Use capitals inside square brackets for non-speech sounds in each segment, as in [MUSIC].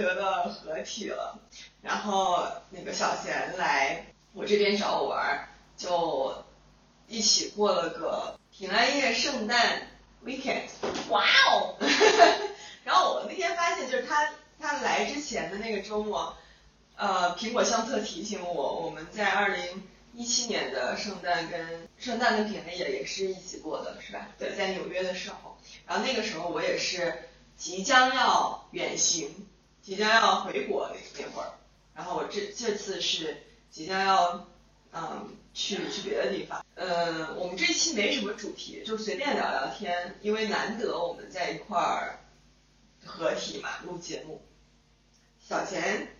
我们难得的合体了，然后那个小贤来我这边找我玩，就一起过了个平安夜圣诞 weekend。哇哦！[LAUGHS] 然后我那天发现，就是他他来之前的那个周末，呃，苹果相册提醒我，我们在二零一七年的圣诞跟圣诞跟平安夜也是一起过的，是吧？对，在纽约的时候，然后那个时候我也是。即将要远行，即将要回国那那会儿，然后我这这次是即将要嗯去去别的地方，嗯，我们这期没什么主题，就随便聊聊天，因为难得我们在一块儿合体嘛，录节目。小钱，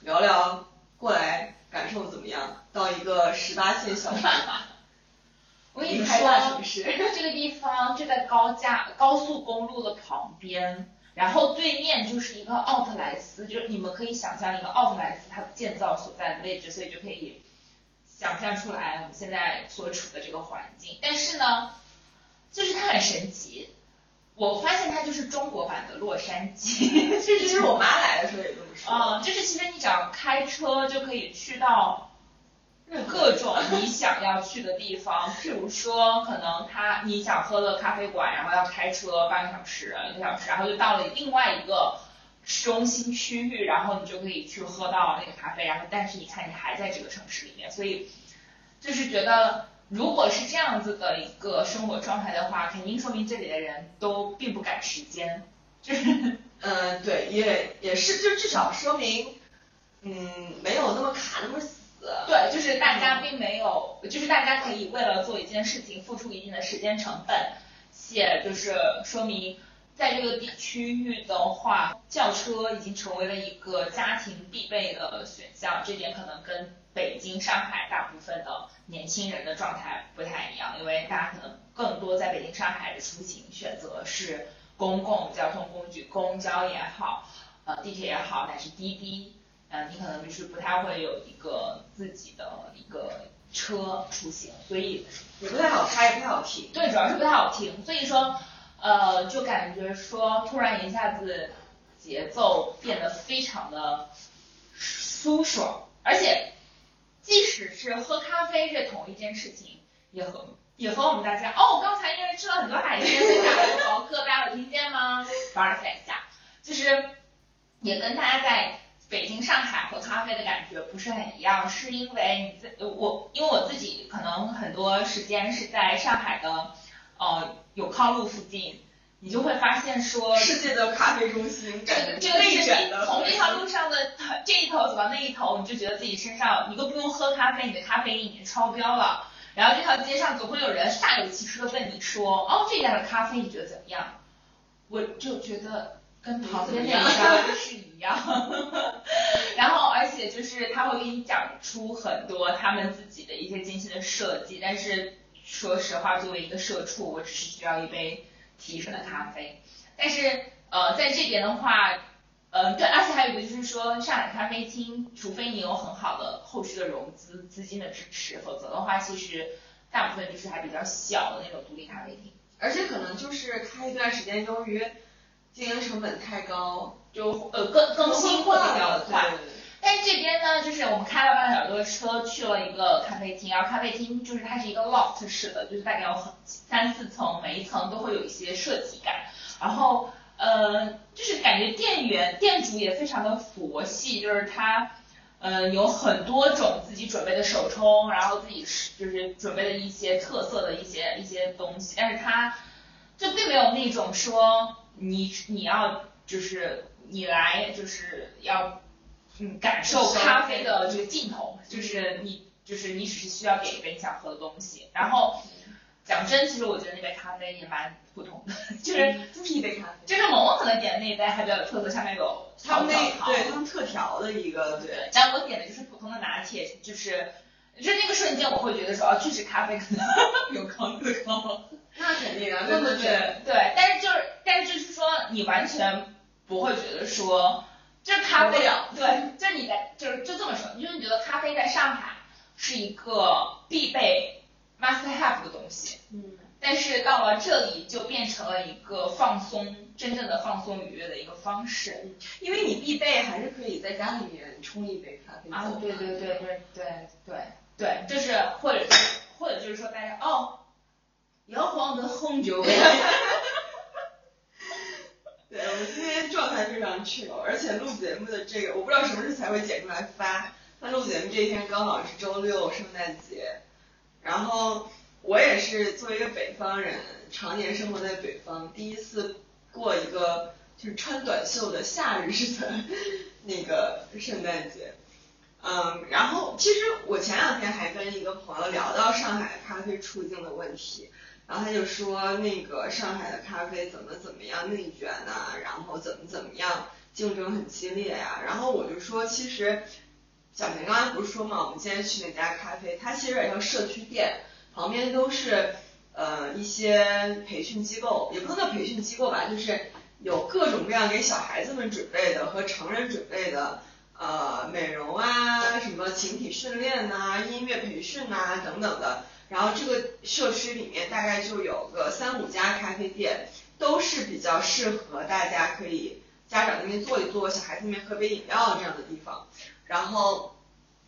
聊聊过来感受怎么样？到一个十八线小城。[LAUGHS] 我跟你说，这个地方就在高架高速公路的旁边，然后对面就是一个奥特莱斯，就是你们可以想象一个奥特莱斯它建造所在的位置，所以就可以想象出来我们现在所处的这个环境。但是呢，就是它很神奇，我发现它就是中国版的洛杉矶。[LAUGHS] 其实我妈来的时候也这么说。嗯，就是其实你只要开车就可以去到。各种你想要去的地方，[LAUGHS] 譬如说，可能他你想喝的咖啡馆，然后要开车半个小时、一个小时，然后就到了另外一个中心区域，然后你就可以去喝到那个咖啡，然后但是你看你还在这个城市里面，所以就是觉得，如果是这样子的一个生活状态的话，肯定说明这里的人都并不赶时间，就是，嗯，对，也也是，就至少说明，嗯，没有那么卡那么死。对，就是大家并没有，就是大家可以为了做一件事情付出一定的时间成本，且就是说明在这个地区域的话，轿车已经成为了一个家庭必备的选项。这点可能跟北京、上海大部分的年轻人的状态不太一样，因为大家可能更多在北京、上海的出行选择是公共交通工具，公交也好，呃，地铁也好，乃至滴滴。你可能就是不太会有一个自己的一个车出行，所以也不太好开，也不太好停。对，主要是不太好停，所以说，呃，就感觉说突然一下子节奏变得非常的舒爽，而且即使是喝咖啡这同一件事情，也和也和我们大家哦，刚才因为吃了很多海鲜，所以打了个饱大家有听见吗？凡尔赛一下，就是也跟大家在。北京、上海喝咖啡的感觉不是很一样，是因为你在我，因为我自己可能很多时间是在上海的，呃，永康路附近，你就会发现说，世界的咖啡中心，这个这个是从这条路上的这一头走到那一头，你就觉得自己身上你都不用喝咖啡，你的咖啡因已经超标了。然后这条街上总会有人煞有其事的问你说，哦，这家的咖啡你觉得怎么样？我就觉得。跟旁边那家是一样，[LAUGHS] 然后而且就是他会给你讲出很多他们自己的一些精心的设计，但是说实话，作为一个社畜，我只是需要一杯提神的咖啡。但是呃，在这边的话，呃，对，而且还有一个就是说，上海咖啡厅，除非你有很好的后续的融资资金的支持，否则的话，其实大部分就是还比较小的那种独立咖啡厅，而且可能就是开一段时间，由于经营成本太高，就呃更更新会比较快。但是这边呢，就是我们开了半个小时的车去了一个咖啡厅，然后咖啡厅就是它是一个 loft 式的，就是大概有很三四层，每一层都会有一些设计感。然后呃，就是感觉店员店主也非常的佛系，就是他呃有很多种自己准备的手冲，然后自己就是准备的一些特色的一些一些东西，但是他就并没有那种说。你你要就是你来就是要嗯感受咖啡的这个劲头，就是你就是你只是需要点一杯你想喝的东西。然后讲真，其实我觉得那杯咖啡也蛮普通的，就是就是一杯咖啡。就是萌萌可能点的那一杯还比较有特色，下面有他们那对他们特调的一个对。然后我点的就是普通的拿铁，就是就那个瞬间，我会觉得说，哦、啊，确实咖啡可能有 [LAUGHS] 抗有高。那肯定啊，那么对对,对,对，但是就是，但是就是说，你完全不会觉得说，这咖啡啊，对，就你在，就是就这么说，因为你觉得咖啡在上海是一个必备 must have 的东西，嗯，但是到了这里就变成了一个放松，真正的放松愉悦的一个方式，因为你必备还是可以在家里面冲一杯咖啡啊，对对对对。对对就是或者或者就是说大家哦，摇晃的红酒。对，我们今天状态非常 chill，而且录节目的这个我不知道什么时候才会剪出来发。那录节目这一天刚好是周六，圣诞节，然后。我也是作为一个北方人，常年生活在北方，第一次过一个就是穿短袖的夏日式的 [LAUGHS] 那个圣诞节。嗯，然后其实我前两天还跟一个朋友聊到上海咖啡处境的问题，然后他就说那个上海的咖啡怎么怎么样内卷呐，然后怎么怎么样竞争很激烈呀，然后我就说其实小平刚才不是说嘛，我们今天去那家咖啡，它其实有点像社区店。旁边都是呃一些培训机构，也不能叫培训机构吧，就是有各种各样给小孩子们准备的和成人准备的呃美容啊，什么形体训练呐、音乐培训呐等等的。然后这个社区里面大概就有个三五家咖啡店，都是比较适合大家可以家长那边坐一坐，小孩子那边喝杯饮料这样的地方。然后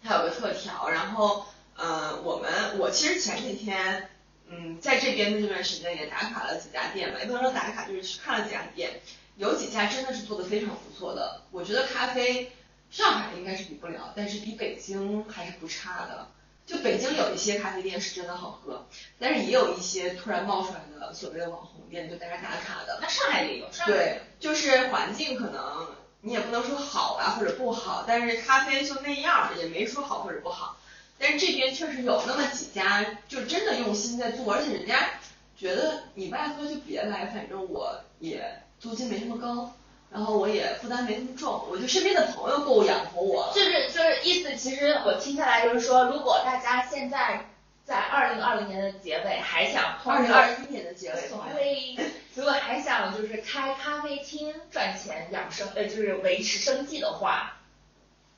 它有个特调，然后。嗯，我们我其实前几天，嗯，在这边的这段时间也打卡了几家店吧，也不能说打卡，就是去看了几家店，有几家真的是做的非常不错的。我觉得咖啡上海应该是比不了，但是比北京还是不差的。就北京有一些咖啡店是真的好喝，但是也有一些突然冒出来的所谓的网红店，就大家打卡的。那上海也有，对，就是环境可能你也不能说好吧或者不好，但是咖啡就那样，也没说好或者不好。但是这边确实有那么几家，就真的用心在做，而且人家觉得你不爱喝就别来，反正我也租金没那么高，然后我也负担没那么重，我就身边的朋友够养活我了。就是就是意思，其实我听下来就是说，如果大家现在在二零二零年的结尾还想二零二一年的结尾，如果还想就是开咖啡厅赚钱养生，呃，就是维持生计的话，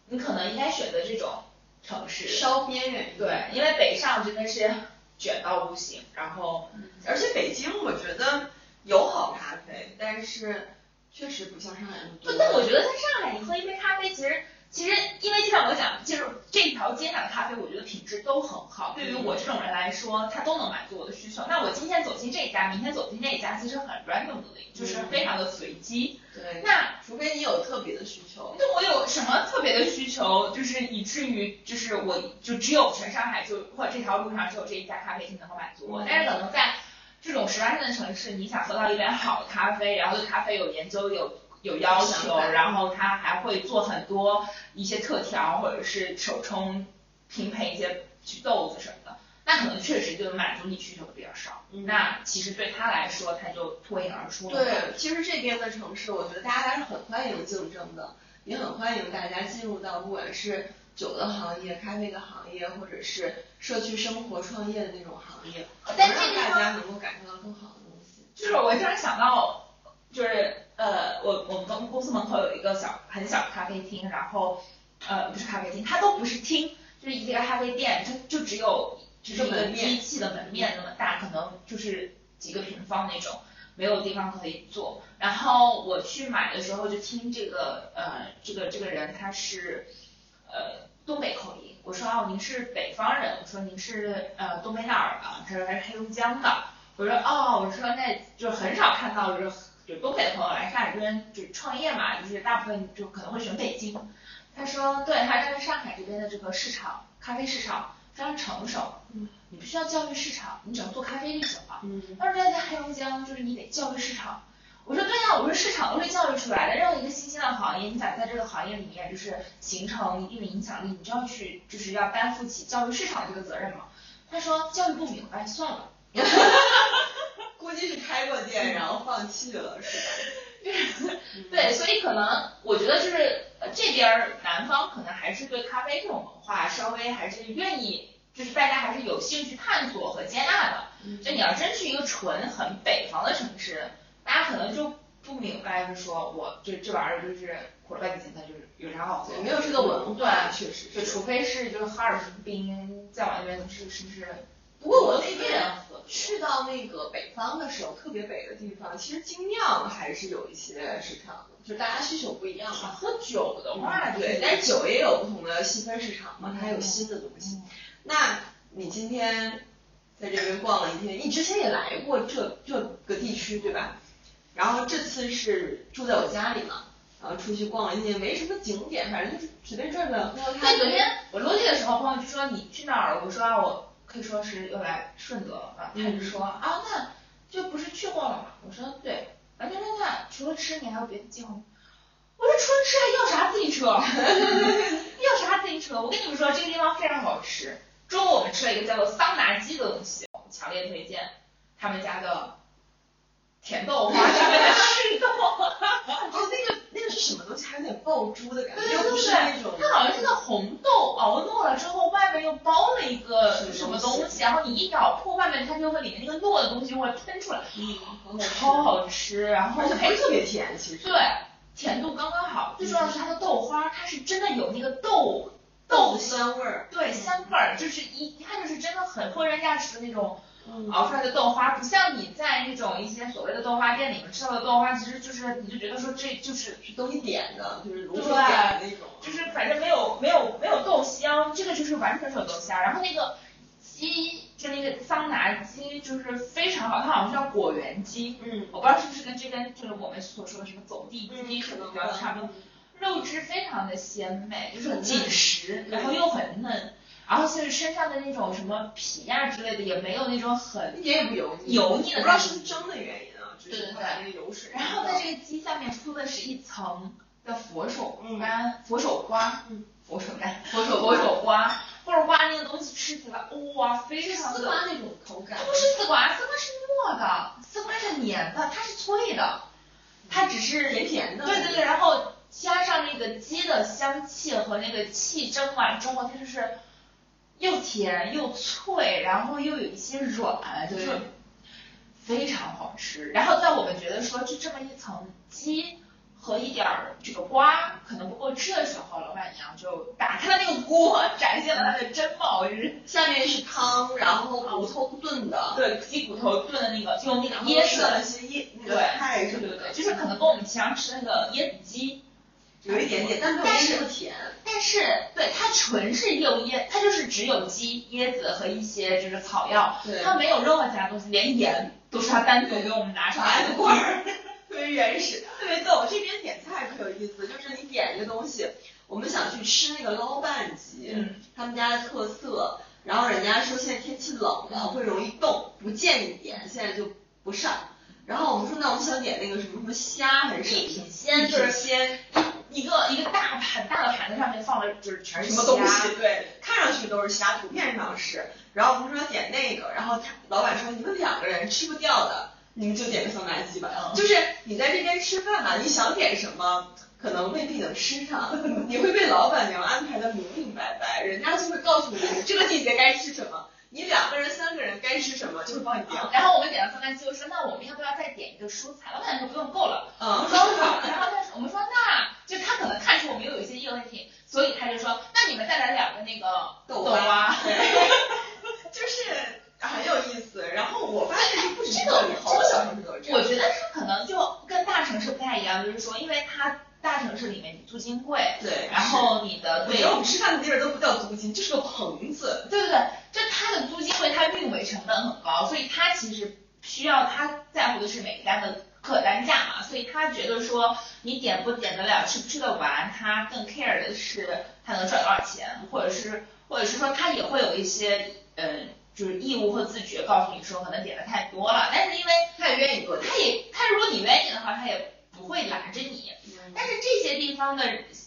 你可能应该选择这种。城市稍边缘一点，对，因为北上真的是卷到不行，然后而且北京我觉得有好咖啡，但是确实不像上海那么多。但我觉得在上海，你喝一杯咖啡，其实。其实，因为就像我讲，就是这条街上的咖啡，我觉得品质都很好。对于我这种人来说，它都能满足我的需求。那我今天走进这一家，明天走进那一家，其实很 randomly，就是非常的随机。对。那除非你有特别的需求。对我有什么特别的需求，就是以至于就是我就只有全上海就或者这条路上只有这一家咖啡厅能够满足我。但是可能在这种十八线的城市，你想喝到一杯好的咖啡，然后对咖啡有研究有。有要求，然后他还会做很多一些特调，或者是手冲拼配一些豆子什么的，那可能确实就满足你需求的比较少。那其实对他来说，他就脱颖而出了。对，其实这边的城市，我觉得大家还是很欢迎竞争的，也很欢迎大家进入到不管是酒的行业、咖啡的行业，或者是社区生活创业的那种行业，让大家能够感受到更好的东西。就是我突然想到，就是。呃，我我们公公司门口有一个小很小的咖啡厅，然后呃不是咖啡厅，它都不是厅，就是一个咖啡店，它就只有就是一个机器的门面那么大，可能就是几个平方那种，没有地方可以坐。然后我去买的时候就听这个呃这个这个人他是呃东北口音，我说哦您是北方人，我说您是呃东北哪儿的？他说他是黑龙江的，我说哦我说那就很少看到就是。就东北的朋友来上海这边就创业嘛，就是大部分就可能会选北京。他说，对，他认为上海这边的这个市场，咖啡市场非常成熟，嗯，你不需要教育市场，你只要做咖啡就行了。嗯，他说在黑龙江就是你得教育市场。我说对呀，我说市场都是教育出来的，任何一个新兴的行业，你想在这个行业里面就是形成一定的影响力，你就要去就是要担负起教育市场这个责任嘛。他说教育不明白算了。[LAUGHS] 估计是开过店，然后放弃了，是吧？[LAUGHS] 对，所以可能我觉得就是这边南方可能还是对咖啡这种文化稍微还是愿意，就是大家还是有兴趣探索和接纳的。就你要真去一个纯很北方的城市，大家可能就不明白，是说我这这玩意儿就是苦了半天，它就是有啥好喝？没有这个文化，确实。就除非是就是哈尔滨。再往那边是是不是？不过我那边去到那个北方的时候，特别北的地方，其实精酿还是有一些市场的，就是大家需求不一样嘛。喝酒的话，对，但是酒也有不同的细分市场嘛，它还有新的东西。那你今天在这边逛了一天，你之前也来过这这个地区对吧？然后这次是住在我家里嘛，然后出去逛了一些，没什么景点，反正就是随便转转。那，昨天我落地的时候，朋友就说你去哪儿了？我说啊我。可以说是又来顺德了，啊，他就说啊，那就不是去过了嘛？我说对，完全那那除了吃，你还有别的计划吗？我说除了吃还要啥自行车？[LAUGHS] 要啥自行车？我跟你们说，这个地方非常好吃。中午我们吃了一个叫做桑拿鸡的东西，强烈推荐他们家的甜豆花下面的赤豆。哦，那个那个是什么东西？还有点爆珠的感觉，又不是那种。它好像是个红豆熬糯了之后，外面又包了一个什么东西，然后你一咬破外面，它就会里面那个糯的东西会喷出来，嗯，超好吃，然后还特别甜，其实。对，甜度刚刚好，最重要是它的豆花，它是真的有那个豆豆香味儿，对，香味儿，就是一看就是真的很货真价实的那种。熬出来的豆花不像你在那种一些所谓的豆花店里面吃到的豆花，其实就是你就觉得说这就是东西点的，就是对，那种，就是反正没有没有没有豆香，这个就是完全是有豆香。然后那个鸡就那个桑拿鸡就是非常好，它好像叫果园鸡，嗯，我不知道是不是跟这边就是我们所说的什么走地鸡可能比较差不多，肉质非常的鲜美，就是紧实，然后又很嫩。然后就是身上的那种什么皮呀之类的也没有那种很一点也不油腻油腻的，不知道是不是蒸的原因啊，就是对对对，油水。然后在这个鸡下面铺的是一层的佛手柑、佛手瓜、佛手柑、佛手佛手瓜，佛手瓜那个东西吃起来哇，非常丝瓜那种口感。它不是丝瓜，丝瓜是糯的，丝瓜是黏的，它是脆的，它只是甜甜的。对对对，然后加上那个鸡的香气和那个气蒸完之后，它就是。又甜又脆，然后又有一些软，就是非常好吃。然后在我们觉得说就这么一层鸡和一点儿这个瓜可能不够吃的时候，老板娘就打开了那个锅，展现了它的真貌，就是下面是汤，然后骨头炖的，对，鸡骨头炖的那个，用那个椰子，椰对，对对对，就是可能跟我们平常吃那个椰子鸡。有一点点，但但是不甜。但是对它纯是柚椰，它就是只有鸡、椰子和一些就是草药，它没有任何其他东西，连盐都是它单独给我们拿出来的罐儿，[LAUGHS] 特别 [LAUGHS] 原始，特别逗。这边点菜可有意思，就是你点一个东西，我们想去吃那个捞拌鸡，他们家的特色，然后人家说现在天气冷了会容易冻，不建议点，现在就不上。然后我们说那我们想点那个什么什么虾还是一品鲜，就是鲜。一个一个大很大的盘子上面放了就是全是什么东西，对，看上去都是虾，图片上是。然后我们说点那个，然后他老板说你们两个人吃不掉的，你们就点个桑拿鸡吧。就是你在这边吃饭嘛，你想点什么，可能未必能吃上，[LAUGHS] 你会被老板娘安排的明明白白，人家就会告诉你这个季节该吃什么。你两个人、三个人该吃什么，就会帮你点。然后我们点了三鸡，我说那我们要不要再点一个蔬菜？老板说不用，够了。嗯。然后但是我们说那就他可能看出我们又有一些异问题，所以他就说那你们再来两个那个豆花。对。就是很有意思。然后我发现这不止这个，好多小城市都有这我觉得它可能就跟大城市不太一样，就是说因为它。大城市里面你租金贵，对，然后你的对，我们吃饭的地儿都不叫租金，就是个棚子，对对对，就它的租金因为，它运维成本很高，所以它其实需要他在乎的是每一单的客单价嘛，所以他觉得说你点不点得了，吃不吃得完，他更 care 的是他能赚多少钱，或者是或者是说他也会有一些嗯，就是义务或自觉告诉你说可能点的太多了，但是因为他也愿意做，他也他如果你愿意的话，他也不会拦着你。但是这些地方的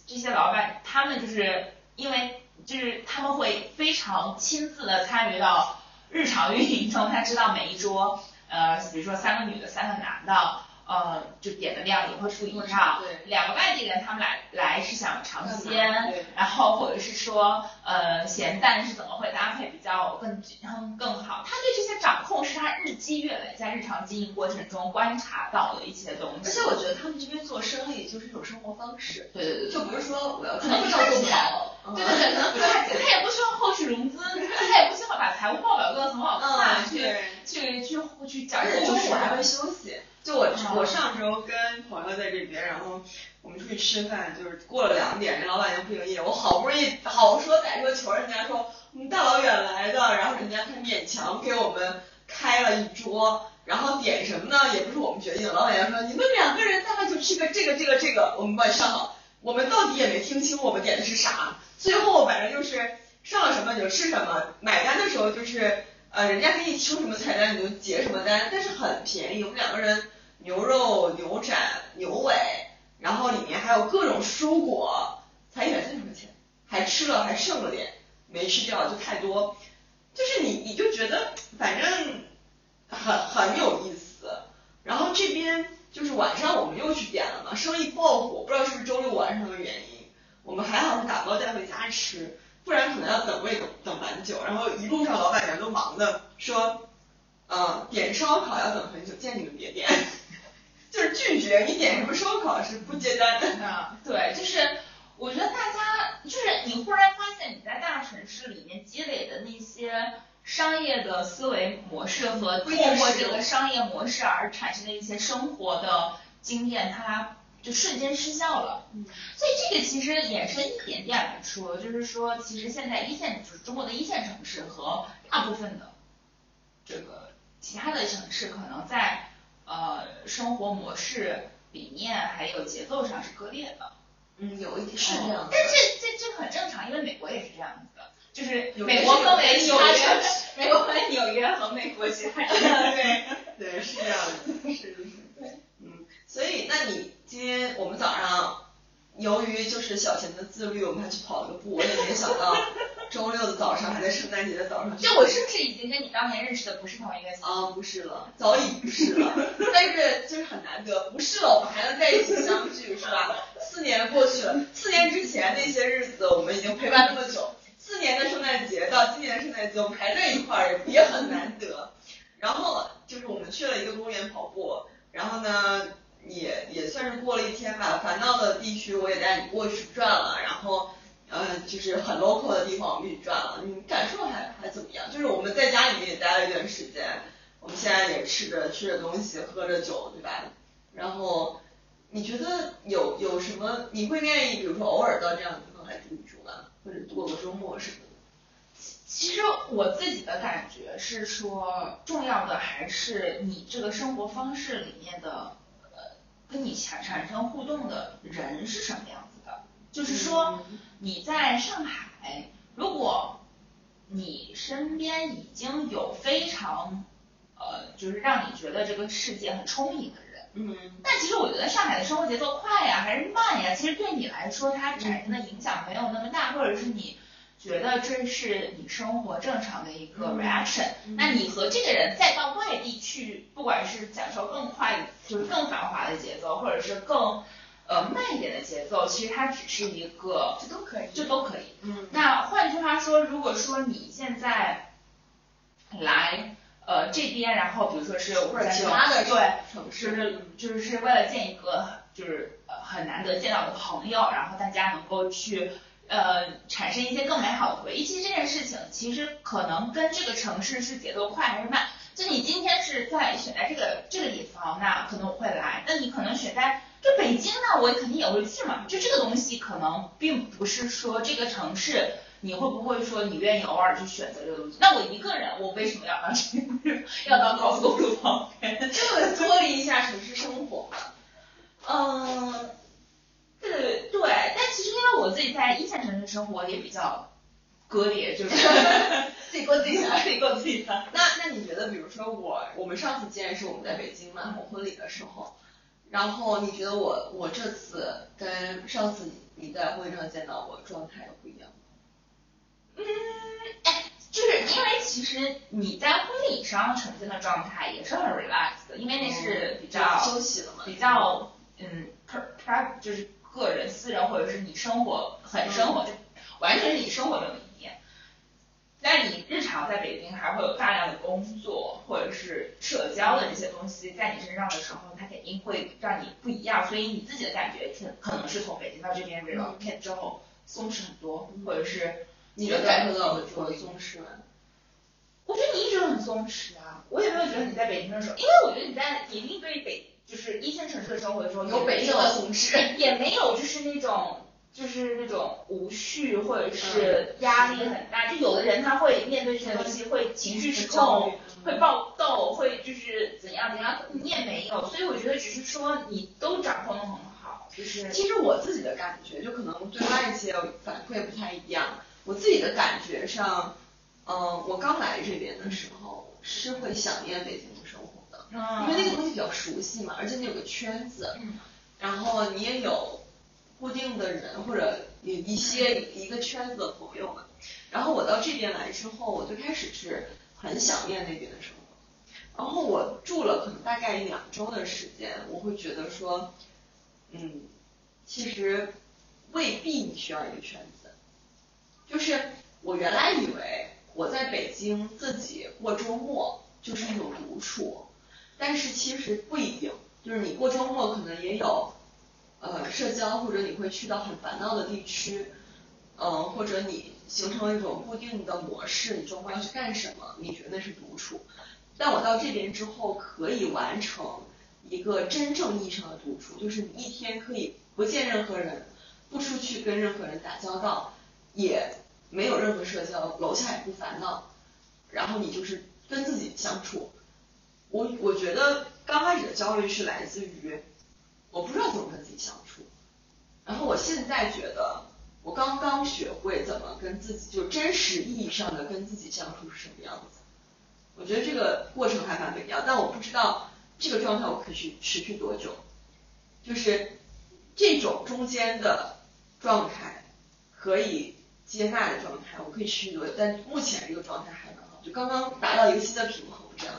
这些老板，他们就是因为就是他们会非常亲自的参与到日常运营中，他知道每一桌，呃，比如说三个女的，三个男的。呃，就点的量也会不一样。对，两个外地人他们来来是想尝鲜，然后或者是说呃咸淡是怎么会搭配比较更更更好？他对这些掌控是他日积月累在日常经营过程中观察到的一些东西。而且我觉得他们这边做生意就是一种生活方式。对对对。就不是说我要可能不照顾好，对对对，他也不需要后续融资，他也不需要把财务报表做的很好看，去去去去讲。而且中午还会休息。就我我上周跟朋友在这边，然后我们出去吃饭，就是过了两点，人老板娘不营业，我好不容易好说歹说求人家说我们大老远来的，然后人家才勉强给我们开了一桌，然后点什么呢？也不是我们决定，老板娘说你们两个人大概就吃个这个这个这个，我们帮你上好。我们到底也没听清我们点的是啥，最后反正就是上了什么你就吃什么，买单的时候就是呃人家给你出什么菜单你就结什么单，但是很便宜，我们两个人牛肉、牛展、牛尾，然后里面还有各种蔬果，才一百三十块钱，还吃了还剩了点，没吃掉就太多，就是你你就觉得反正很很有意思，然后这边。就是晚上我们又去点了嘛，生意爆火，不知道是不是周六晚上的原因。我们还好是打包带回家吃，不然可能要等位等等蛮久。然后一路上老板娘都忙的说，嗯，点烧烤要等很久，建议你们别点，[LAUGHS] 就是拒绝你点什么烧烤是不接单的。对，就是我觉得大家就是你忽然发现你在大城市里面积累的那些。商业的思维模式和通过这个商业模式而产生的一些生活的经验，它就瞬间失效了。嗯，所以这个其实延伸一点点来说，就是说，其实现在一线就是中国的一线城市和大部分的这个其他的城市，可能在呃生活模式、理念还有节奏上是割裂的。嗯，有一点是这样。但这这这很正常，因为美国也是这样子的。就是美国分为纽约，美国分纽约和美国其他城 [LAUGHS] 对对是这样的，是是对，嗯，所以那你今天我们早上由于就是小贤的自律，我们还去跑了个步，我也没想到 [LAUGHS] 周六的早上还在圣诞节的早上。就我是不是已经跟你当年认识的不是同一个？啊，不是了，早已不是了，[LAUGHS] 但是就是很难得，不是了，我们还能在一起相聚，是吧？四年过去了，四年之前那些日子，我们已经陪伴那么久。四年的圣诞节到今年的圣诞节，我们还在一块儿，也很难得。然后就是我们去了一个公园跑步，然后呢也也算是过了一天吧。烦恼的地区我也带你过去转了，然后呃就是很 local 的地方我们也转了，你感受还还怎么样？就是我们在家里面也待了一段时间，我们现在也吃着吃着东西，喝着酒，对吧？然后你觉得有有什么？你会愿意比如说偶尔到这样的地方来住一住吗？或者过个周末什么的。其实我自己的感觉是说，重要的还是你这个生活方式里面的，跟你产产生互动的人是什么样子的。就是说，你在上海，如果你身边已经有非常呃，就是让你觉得这个世界很充盈的人。嗯，但其实我觉得上海的生活节奏快呀，还是慢呀？其实对你来说，它产生的影响没有那么大，或者是你觉得这是你生活正常的一个 reaction。那你和这个人再到外地去，不管是享受更快，就是更繁华的节奏，或者是更呃慢一点的节奏，其实它只是一个，这都可以，这都可以。嗯。那换句话说，如果说你现在来。呃，这边然后比如说是或者其他的对，就是就是是为了见一个就是呃很难得见到的朋友，然后大家能够去呃产生一些更美好的回忆。其实这件事情其实可能跟这个城市是节奏快还是慢，就你今天是在选在这个这个地方，那可能我会来；那你可能选在就北京，那我肯定也会去嘛。就这个东西可能并不是说这个城市。你会不会说你愿意偶尔去选择这个东西？那我一个人，我为什么要到这个要到高速公路旁边？这个脱离一下城市生活嘛。嗯，对对，但其实因为我自己在一线城市生活也比较割裂，就是 [LAUGHS] 自己过自己的，自己过自己的。那那你觉得，比如说我，我们上次见是我们在北京嘛，我婚礼的时候，然后你觉得我我这次跟上次你在婚礼上见到我状态有不一样？嗯，哎，就是因为其实你在婚礼上呈现的状态也是很 relaxed 的，因为那是比较休息了嘛，比较嗯 private 就是个人私人或者是你生活很生活就完全是你生活中的一面。但你日常在北京还会有大量的工作或者是社交的这些东西在你身上的时候，它肯定会让你不一样，所以你自己的感觉可可能是从北京到这边 relocate 之后松弛很多，或者是。你能感受到我的松弛吗？我觉得你一直都很松弛啊，我也没有觉得你在北京的时候，因为我觉得你在你应对北就是一线城市的生活的时候，有北京的同事，也没有就是那种就是那种无序或者是压力很大，就有的人他会面对这些东西会情绪失控，会暴痘，会就是怎样怎样，你也没有，所以我觉得只是说你都掌控的很好，就是其实我自己的感觉就可能对外界反馈不太一样，我自己的感觉上。嗯，我刚来这边的时候是会想念北京因为那个东西比较熟悉嘛，而且你有个圈子，然后你也有固定的人或者一一些一个圈子的朋友们。然后我到这边来之后，我最开始是很想念那边的生活，然后我住了可能大概两周的时间，我会觉得说，嗯，其实未必你需要一个圈子，就是我原来以为。我在北京自己过周末就是一种独处，但是其实不一定，就是你过周末可能也有呃社交，或者你会去到很烦闹的地区，嗯，或者你形成了一种固定的模式，你周末要去干什么？你觉得那是独处？但我到这边之后可以完成一个真正意义上的独处，就是你一天可以不见任何人，不出去跟任何人打交道，也。没有任何社交，楼下也不烦恼，然后你就是跟自己相处。我我觉得刚开始的焦虑是来自于我不知道怎么跟自己相处，然后我现在觉得我刚刚学会怎么跟自己就真实意义上的跟自己相处是什么样子。我觉得这个过程还蛮美妙，但我不知道这个状态我可以去持续多久。就是这种中间的状态可以。接纳的状态，我可以持续多久？但目前这个状态还蛮好，就刚刚达到一个新的平衡这样。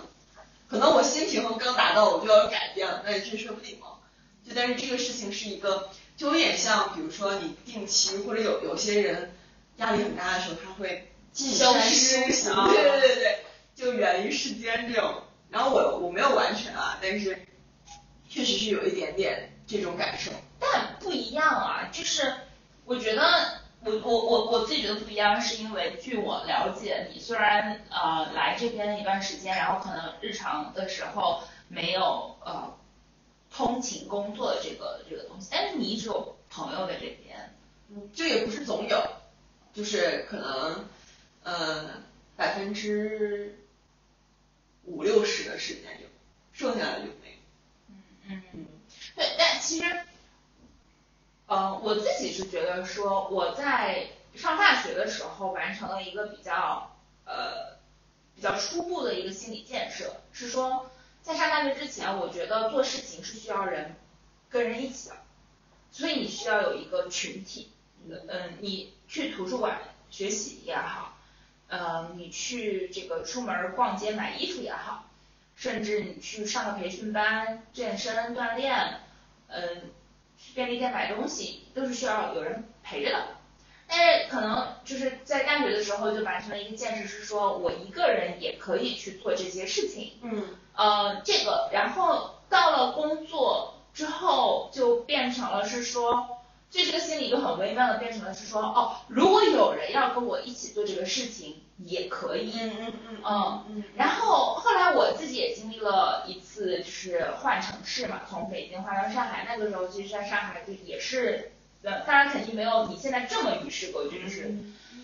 可能我新平衡刚达到，我就要改变了，那也真说不定哦。就但是这个事情是一个，就有点像，比如说你定期或者有有些人压力很大的时候，他会进山修行，对对对对，就远离世间这种。然后我我没有完全啊，但是确实是有一点点这种感受。但不一样啊，就是我觉得。我我我我自己觉得不一样，是因为据我了解，你虽然呃来这边一段时间，然后可能日常的时候没有呃通勤工作的这个这个东西，但是你一直有朋友在这边，嗯，这也不是总有，就是可能呃百分之五六十的时间有，剩下的就没有。嗯嗯嗯，对，但其实。呃，我自己是觉得说，我在上大学的时候完成了一个比较呃比较初步的一个心理建设，是说在上大学之前，我觉得做事情是需要人跟人一起的，所以你需要有一个群体，嗯，你去图书馆学习也好，呃，你去这个出门逛街买衣服也好，甚至你去上个培训班健身锻炼，嗯。便利店买东西都是需要有人陪着的，但是可能就是在大学的时候就完成了一个建设，是说我一个人也可以去做这些事情。嗯。呃，这个，然后到了工作之后就变成了是说，就这个心理就很微妙的变成了是说，哦，如果有人要跟我一起做这个事情。也可以，嗯嗯嗯嗯，然后后来我自己也经历了一次，就是换城市嘛，从北京换到上海，那个时候其实在上海就也是，呃，当然肯定没有你现在这么与世隔绝，就是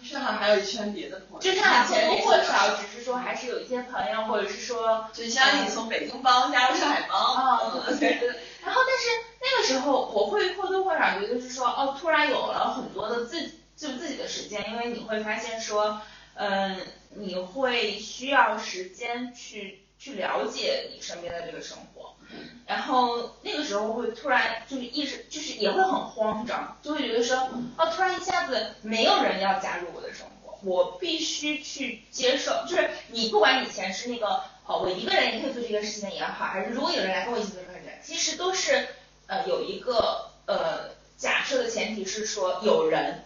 上海还有一圈别的朋友，就上海或多或少只是说还是有一些朋友，或者是说，就相当于你从北京帮加入上海帮，啊对对对，然后但是那个时候我会或多或少觉得就是说，哦，突然有了很多的自就自己的时间，因为你会发现说。嗯，你会需要时间去去了解你身边的这个生活，然后那个时候会突然就是意识，就是也会很慌张，就会觉得说，哦，突然一下子没有人要加入我的生活，我必须去接受，就是你不管以前是那个，哦，我一个人也可以做这个事情也好，还是如果有人来跟我一起做这个事情，其实都是呃有一个呃假设的前提是说有人，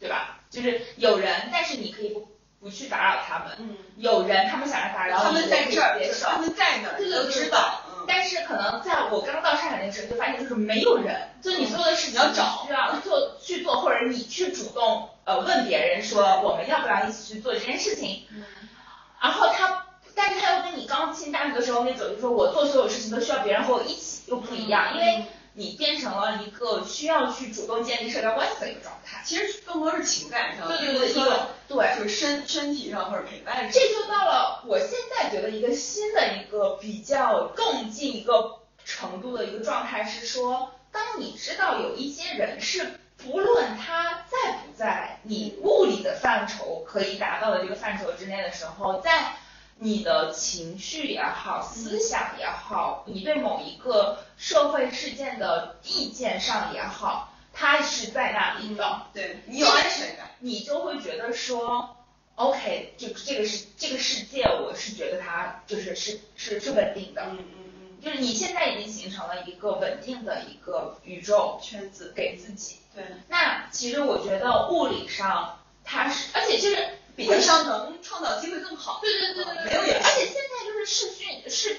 对吧？就是有人，但是你可以不。不去打扰他们，嗯，有人他们想要打扰，他们在这儿，他们在哪，都知道。但是可能在我刚到上海那个时候，就发现就是没有人，就你所有的事情要找，需要做去做，或者你去主动呃问别人说我们要不要一起去做这件事情。然后他，但是他又跟你刚进大学的时候那种，就是说我做所有事情都需要别人和我一起，又不一样，因为你变成了一个需要去主动建立社交关系的一个状态。其实更多是情感上，对对对，一个对，就是身身体上或者陪伴。这就到了我现在觉得一个新的一个比较更进一个程度的一个状态是说，当你知道有一些人是。不论他在不在你物理的范畴可以达到的这个范畴之内的时候，在你的情绪也好，思想也好，你对某一个社会事件的意见上也好，他是在那里的。对你有安全感，你就会觉得说，OK，就这个是这个世界，我是觉得它就是是是是稳定的。嗯嗯嗯，就是你现在已经形成了一个稳定的一个宇宙圈子给自己。对，那其实我觉得物理上它是，而且就是比较上能创造机会更好。对对对对对，没有也。而且现在就是视讯、视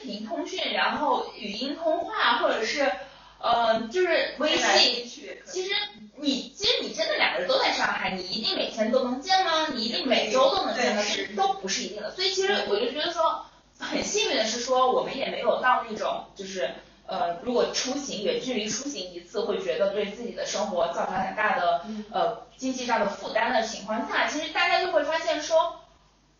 然后语音通话，或者是呃，就是微信。其实你其实你真的两个人都在上海，你一定每天都能见吗？你一定每周都能见吗？是都不是一定的。所以其实我就觉得说，很幸运的是说，我们也没有到那种就是。呃，如果出行远距离出行一次，会觉得对自己的生活造成很大的呃经济上的负担的情况下，其实大家就会发现说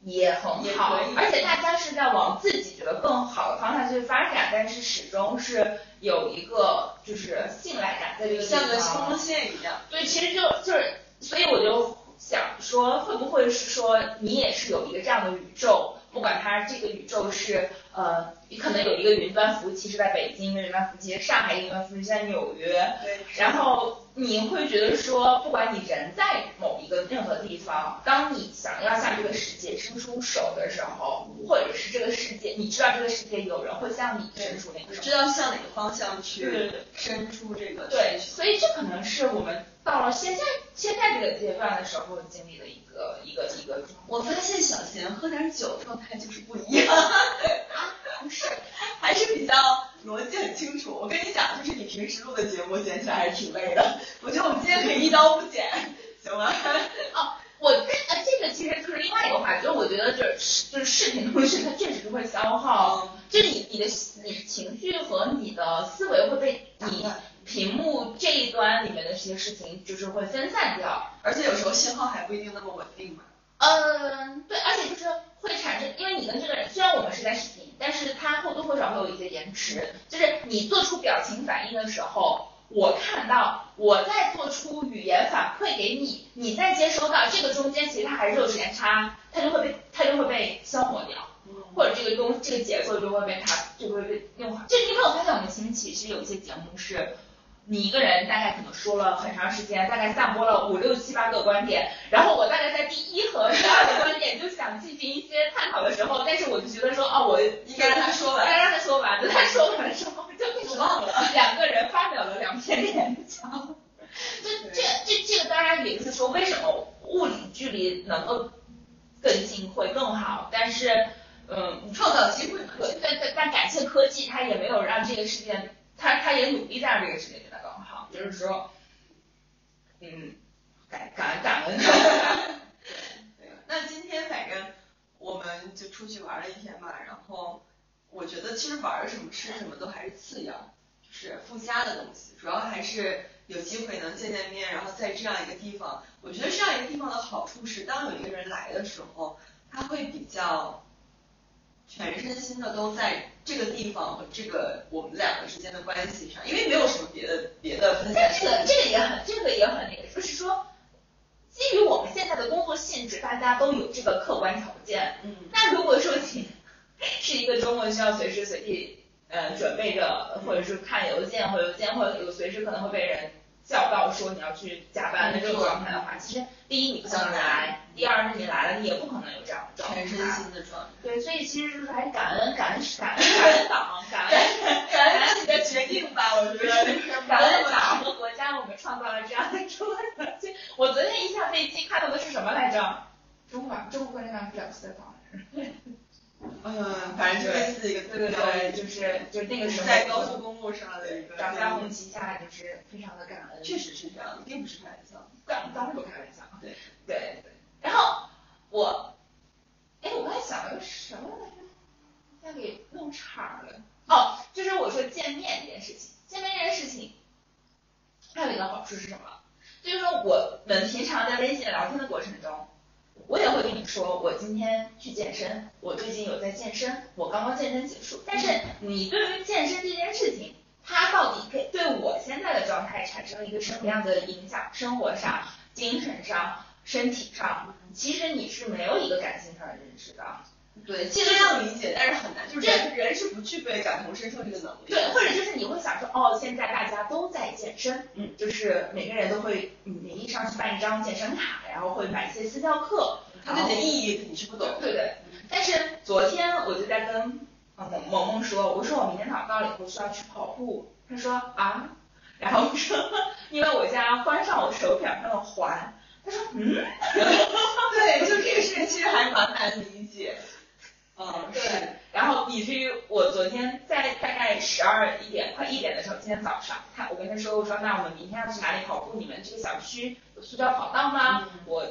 也很好，而且大家是在往自己觉得更好的方向去发展，但是始终是有一个就是信赖感在这个像个冲线一样。对，其实就就是，所以我就想说，会不会是说你也是有一个这样的宇宙？不管它这个宇宙是呃，你可能有一个云端服务器是在北京，一个云端服务器在上海，一个云端服务器在纽约。对。然后你会觉得说，不管你人在某一个任何地方，当你想要向这个世界伸出手的时候，或者是这个世界，你知道这个世界有人会向你伸出那个手，知道向哪个方向去伸出这个。对，所以这可能是我们到了现在现在这个阶段的时候经历的一。个一个一个，我发现小贤喝点酒状态就是不一样，不是，还是比较逻辑很清楚。我跟你讲，就是你平时录的节目剪起来还是挺累的。我觉得我们今天可以一刀不剪，行吗？哦，我这呃这个其实就是另外一个话题，就是我觉得就是就是视频东西它确实是会消耗，就是你你的你情绪和你的思维会被你。屏幕这一端里面的这些事情就是会分散掉，而且有时候信号还不一定那么稳定嘛。嗯，对，而且就是会产生，因为你跟这个人虽然我们是在视频，但是他或多或少会有一些延迟，就是你做出表情反应的时候，我看到我在做出语言反馈给你，你在接收到这个中间其实它还是有时间差，它就会被它就会被消磨掉，或者这个东这个节奏就会被它就会被用好。就因为我发现我们前面其实有一些节目是。你一个人大概可能说了很长时间，大概散播了五六七八个观点，然后我大概在第一和第二个观点就想进行一些探讨的时候，但是我就觉得说，哦，我应该让他说完，该让他说完，等他说完的时候就忘了，两个人发表了两篇演讲。就这这这个当然也就是说，为什么物理距离能够更近会更好，但是嗯，创造机会嘛，对对，但感谢科技，它也没有让这个事件。他他也努力在让这个世界变得更好，就是说，嗯，感感感恩。[LAUGHS] 那今天反正我们就出去玩了一天嘛，然后我觉得其实玩什么吃什么都还是次要，就是附加的东西，主要还是有机会能见见面，然后在这样一个地方，我觉得这样一个地方的好处是，当有一个人来的时候，他会比较。全身心的都在这个地方和这个我们两个之间的关系上，因为没有什么别的别的分享。这个这个也很这个也很那个，就是说，基于我们现在的工作性质，大家都有这个客观条件。嗯。那如果说你 [LAUGHS] 是一个周末需要随时随地呃准备着，或者是看邮件或邮件，或者有随时可能会被人。叫到说你要去加班的这种状态的话，其实第一你不想来，第二是你来了你也不可能有这样的状态。全身心的状态。对，所以其实就是还感恩感恩感恩感恩党，感恩感恩你的决定吧，我觉得。感恩党和国家，我们创造了这样的中国。我昨天一下飞机看到的是什么来着？中华中国共产党表色党。嗯反正就类似一个对对对，就是就那个时候在高速公路上的一个张我红旗下，就是非常的感恩。确实是这样，并不是开玩笑，当当然不开玩笑。对对对，然后我，哎，我刚才想了个什么来着，要给弄岔了。哦，就是我说见面这件事情，见面这件事情，还有一个好处是什么？就是说我们平常在微信聊天的过程中，我也会跟你说，我今天去健身，我最近有在健身，我刚刚健身结束。但是你对于健身这件事情，它到底给对我现在的状态产生了一个什么样的影响？生活上、精神上、身体上，其实你是没有一个感性上的认知的。对，尽量理解，但是很难，就是人人是不具备感同身受这个能力。对，或者就是你会想说，哦，现在大家都在健身，嗯，就是每个人都会名义上去办一张健身卡，然后会买一些私教课，它的意义你是不懂。对对。但是昨天我就在跟萌萌萌说，我说我明天早上到了以后需要去跑步，他说啊，[LAUGHS] 然后我说因为我家关上我手表上的环，他说嗯，[LAUGHS] 对，就这个事情其实还蛮难理解。嗯，对，然后以至于我昨天在大概十二一点快一点的时候，今天早上，他我跟他说，我说那我们明天要去哪里跑步？你们这个小区有塑胶跑道吗？我，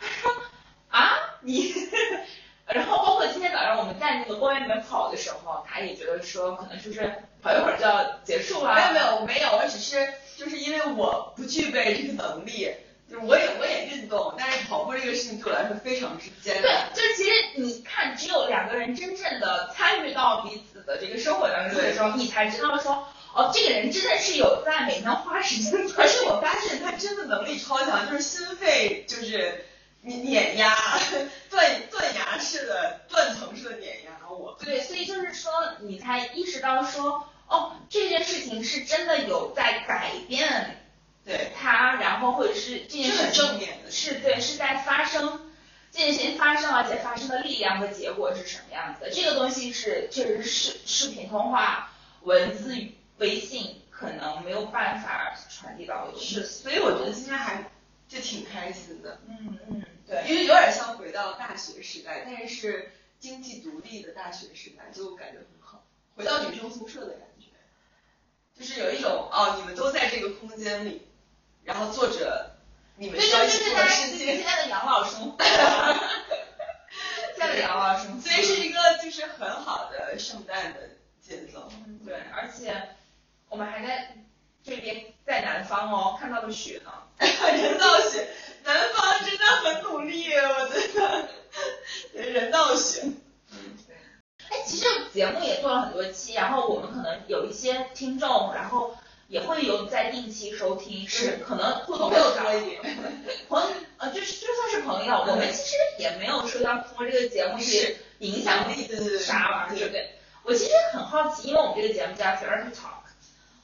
他说啊你，[LAUGHS] 然后包括今天早上我们在那个公园里面跑的时候，他也觉得说可能就是跑一会儿就要结束了。没有没有我没有，我只是就是因为我不具备这个能力。就是我也我也运动，但是跑步这个事情对我来说非常之艰难。对，就是其实你看，只有两个人真正的参与到彼此的这个生活当中的时候，你才知道说，哦，这个人真的是有在每天花时间。而且我发现他真的能力超强，就是心肺就是碾碾压，断断崖式的断层式的碾压我。对，所以就是说你才意识到说，哦，这件事情是真的有在改变。对他，然后或者是这件事情是对是在发生，这件事情发生，而且发生的力量和结果是什么样子的？这个东西是确实是视视频通话、文字、微信可能没有办法传递到的。是，所以我觉得今天还就挺开心的。嗯嗯，对，因为有点像回到大学时代，但是经济独立的大学时代，就感觉很好，回到女生宿舍的感觉，就是有一种哦，你们都在这个空间里。然后作者，你们需要一起做事情。现在的养老生活，现在的养老生活，所以是一个就是很好的圣诞的节奏。嗯，对，而且我们还在这边在南方哦看到了雪呢，人造雪，南方真的很努力，我觉得人造雪。哎，其实节目也做了很多期，然后我们可能有一些听众，然后。也会有在定期收听，是可能互动更多一点。[LAUGHS] 朋呃，就是就算是朋友，我们其实也没有说要通过这个节目去影响力啥玩意儿，对不对？我其实很好奇，因为我们这个节目叫 Therapy Talk，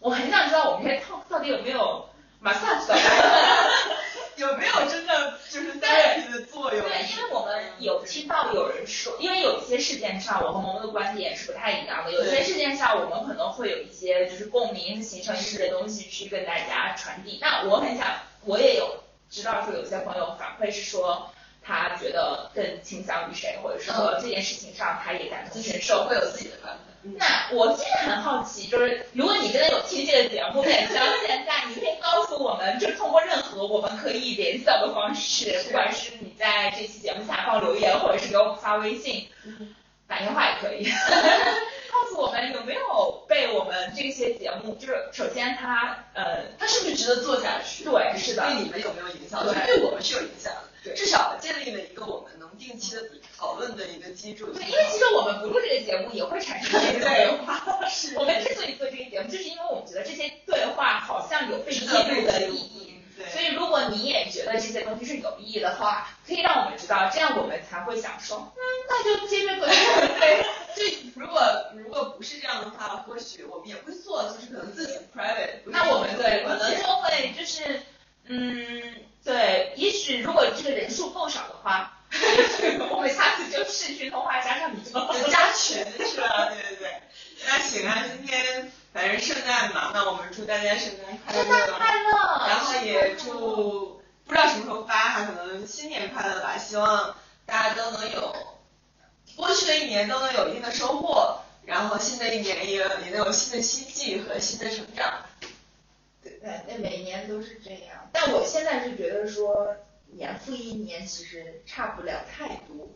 我很想知道我们这 talk 到底有没有 massage 的，[LAUGHS] 有没有真的就是 therapy 的作用？对，因为我们有听到有人说，因为有一些事件上，我和萌萌的观点是不太一样的。有些事件上，我们可能会有一些就是共鸣，形成一些东西去跟大家传递。那我很想，我也有知道说有些朋友反馈是说，他觉得更倾向于谁，或者说这件事情上他也感同身受，会有自己的。那我其实很好奇，就是如果你真的有听这个节目，在到现在，你可以告诉我们，就是通过任何我们可以联系到的方式，不管是你在这期节目下方留言，或者是给我们发微信，打电话也可以，[LAUGHS] 告诉我们有没有被我们这些节目，就是首先它呃，它是不是值得做下去？对，是的。对你们有没有影响？对，对我们是有影响的，至少建立了一个我们能定期的。讨论的一个基础。对，因为其实我们不录这个节目也会产生这些 [LAUGHS] 对话。是。我们之所以做这个节目，就是因为我们觉得这些对话好像有被记录的意义。对。所以如果你也觉得这些东西是有意义的话，可以让我们知道，这样我们才会想说，嗯，[LAUGHS] 那就接着做。对。就如果如果不是这样的话，或许我们也会做，就是可能自己 private。那我们对可能就会就是，嗯，对，也许如果这个人数够少的话。[LAUGHS] 我们下次就视频通话加上你就加群是吧？[LAUGHS] 对对对，那行啊，今天反正圣诞嘛，那我们祝大家圣诞快乐，圣诞快乐，然后也祝不知道什么时候发哈，可能新年快乐吧，希望大家都能有过去的一年都能有一定的收获，然后新的一年也也能有新的希冀和新的成长。对，那每年都是这样，但我现在是觉得说。年复一年，其实差不了太多。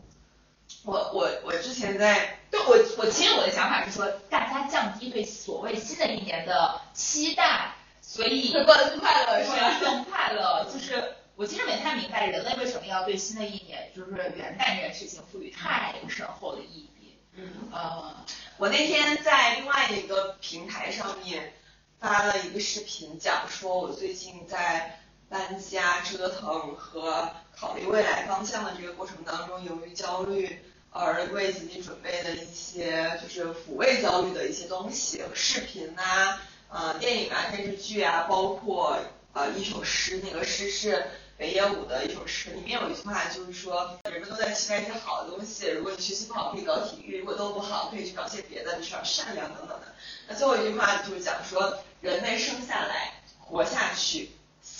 我我我之前在，对我我其实我的想法是说，大家降低对所谓新的一年的期待，所以更快乐是吧？更快乐，就是我其实没太明白人类为什么要对新的一年，就是元旦这件事情赋予太深厚的意义。嗯，呃，我那天在另外一个平台上面发了一个视频，讲说我最近在搬家、折腾和考虑未来方向的这个过程当中，由于焦虑而为自己准备的一些就是抚慰焦虑的一些东西，视频啊、呃电影啊、电视剧啊，包括呃一首诗，那个诗是。北野武的一首诗，里面有一句话，就是说，人们都在期待一些好的东西。如果你学习不好，可以搞体育；如果都不好，可以去搞些别的，就是要善良等等的。那最后一句话就是讲说，人类生下来，活下去，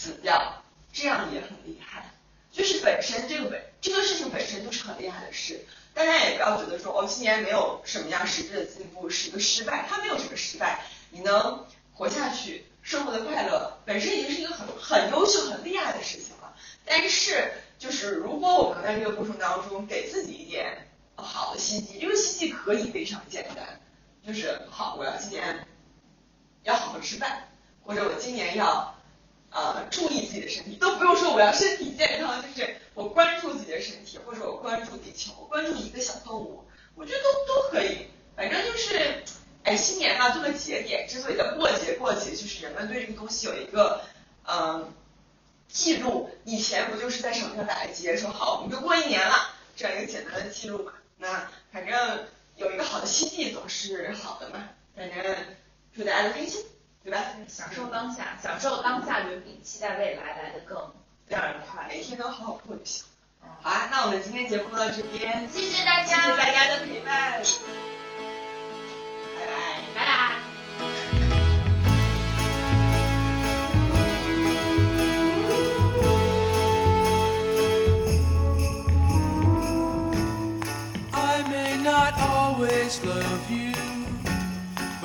死掉，这样也很厉害。就是本身这个本这个事情本身就是很厉害的事。大家也不要觉得说，哦，今年没有什么样实质的进步是一个失败，它没有什么失败。你能活下去，生活的快乐，本身已经是一个很很优秀、很厉害的事情了。但是，就是如果我们在这个过程当中给自己一点好的希冀，这个希冀可以非常简单，就是好，我要今年要好好吃饭，或者我今年要呃注意自己的身体，都不用说我要身体健康，就是我关注自己的身体，或者我关注地球，关注一个小动物，我觉得都都可以，反正就是哎新年嘛，这个节点之所以叫过节，过节就是人们对这个东西有一个嗯。记录以前不就是在手上打个结，说好我们就过一年了，这样一个简单的记录嘛。那反正有一个好的希冀总是好的嘛。反正祝大家都开心，对吧？享受当下，享受当下远比期待未来来的更让人快。每天都好好过就行。好啊，那我们今天节目到这边，谢谢大家，谢谢大家的陪伴，拜拜，拜拜。always love you.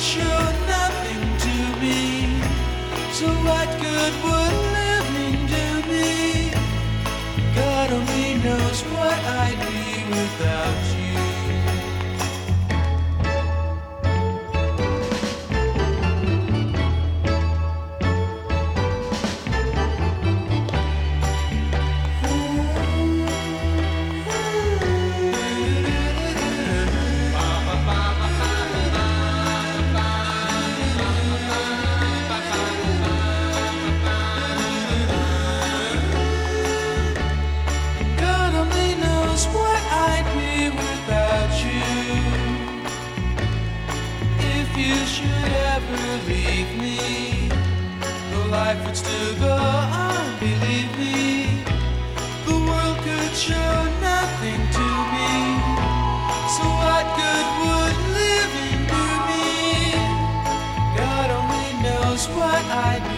Show nothing to me. So what good would living do me? God only knows what I'd be without you. you should ever leave me, the life would still go on. Believe me, the world could show nothing to me. So what good would living do me? God only knows what I'd do.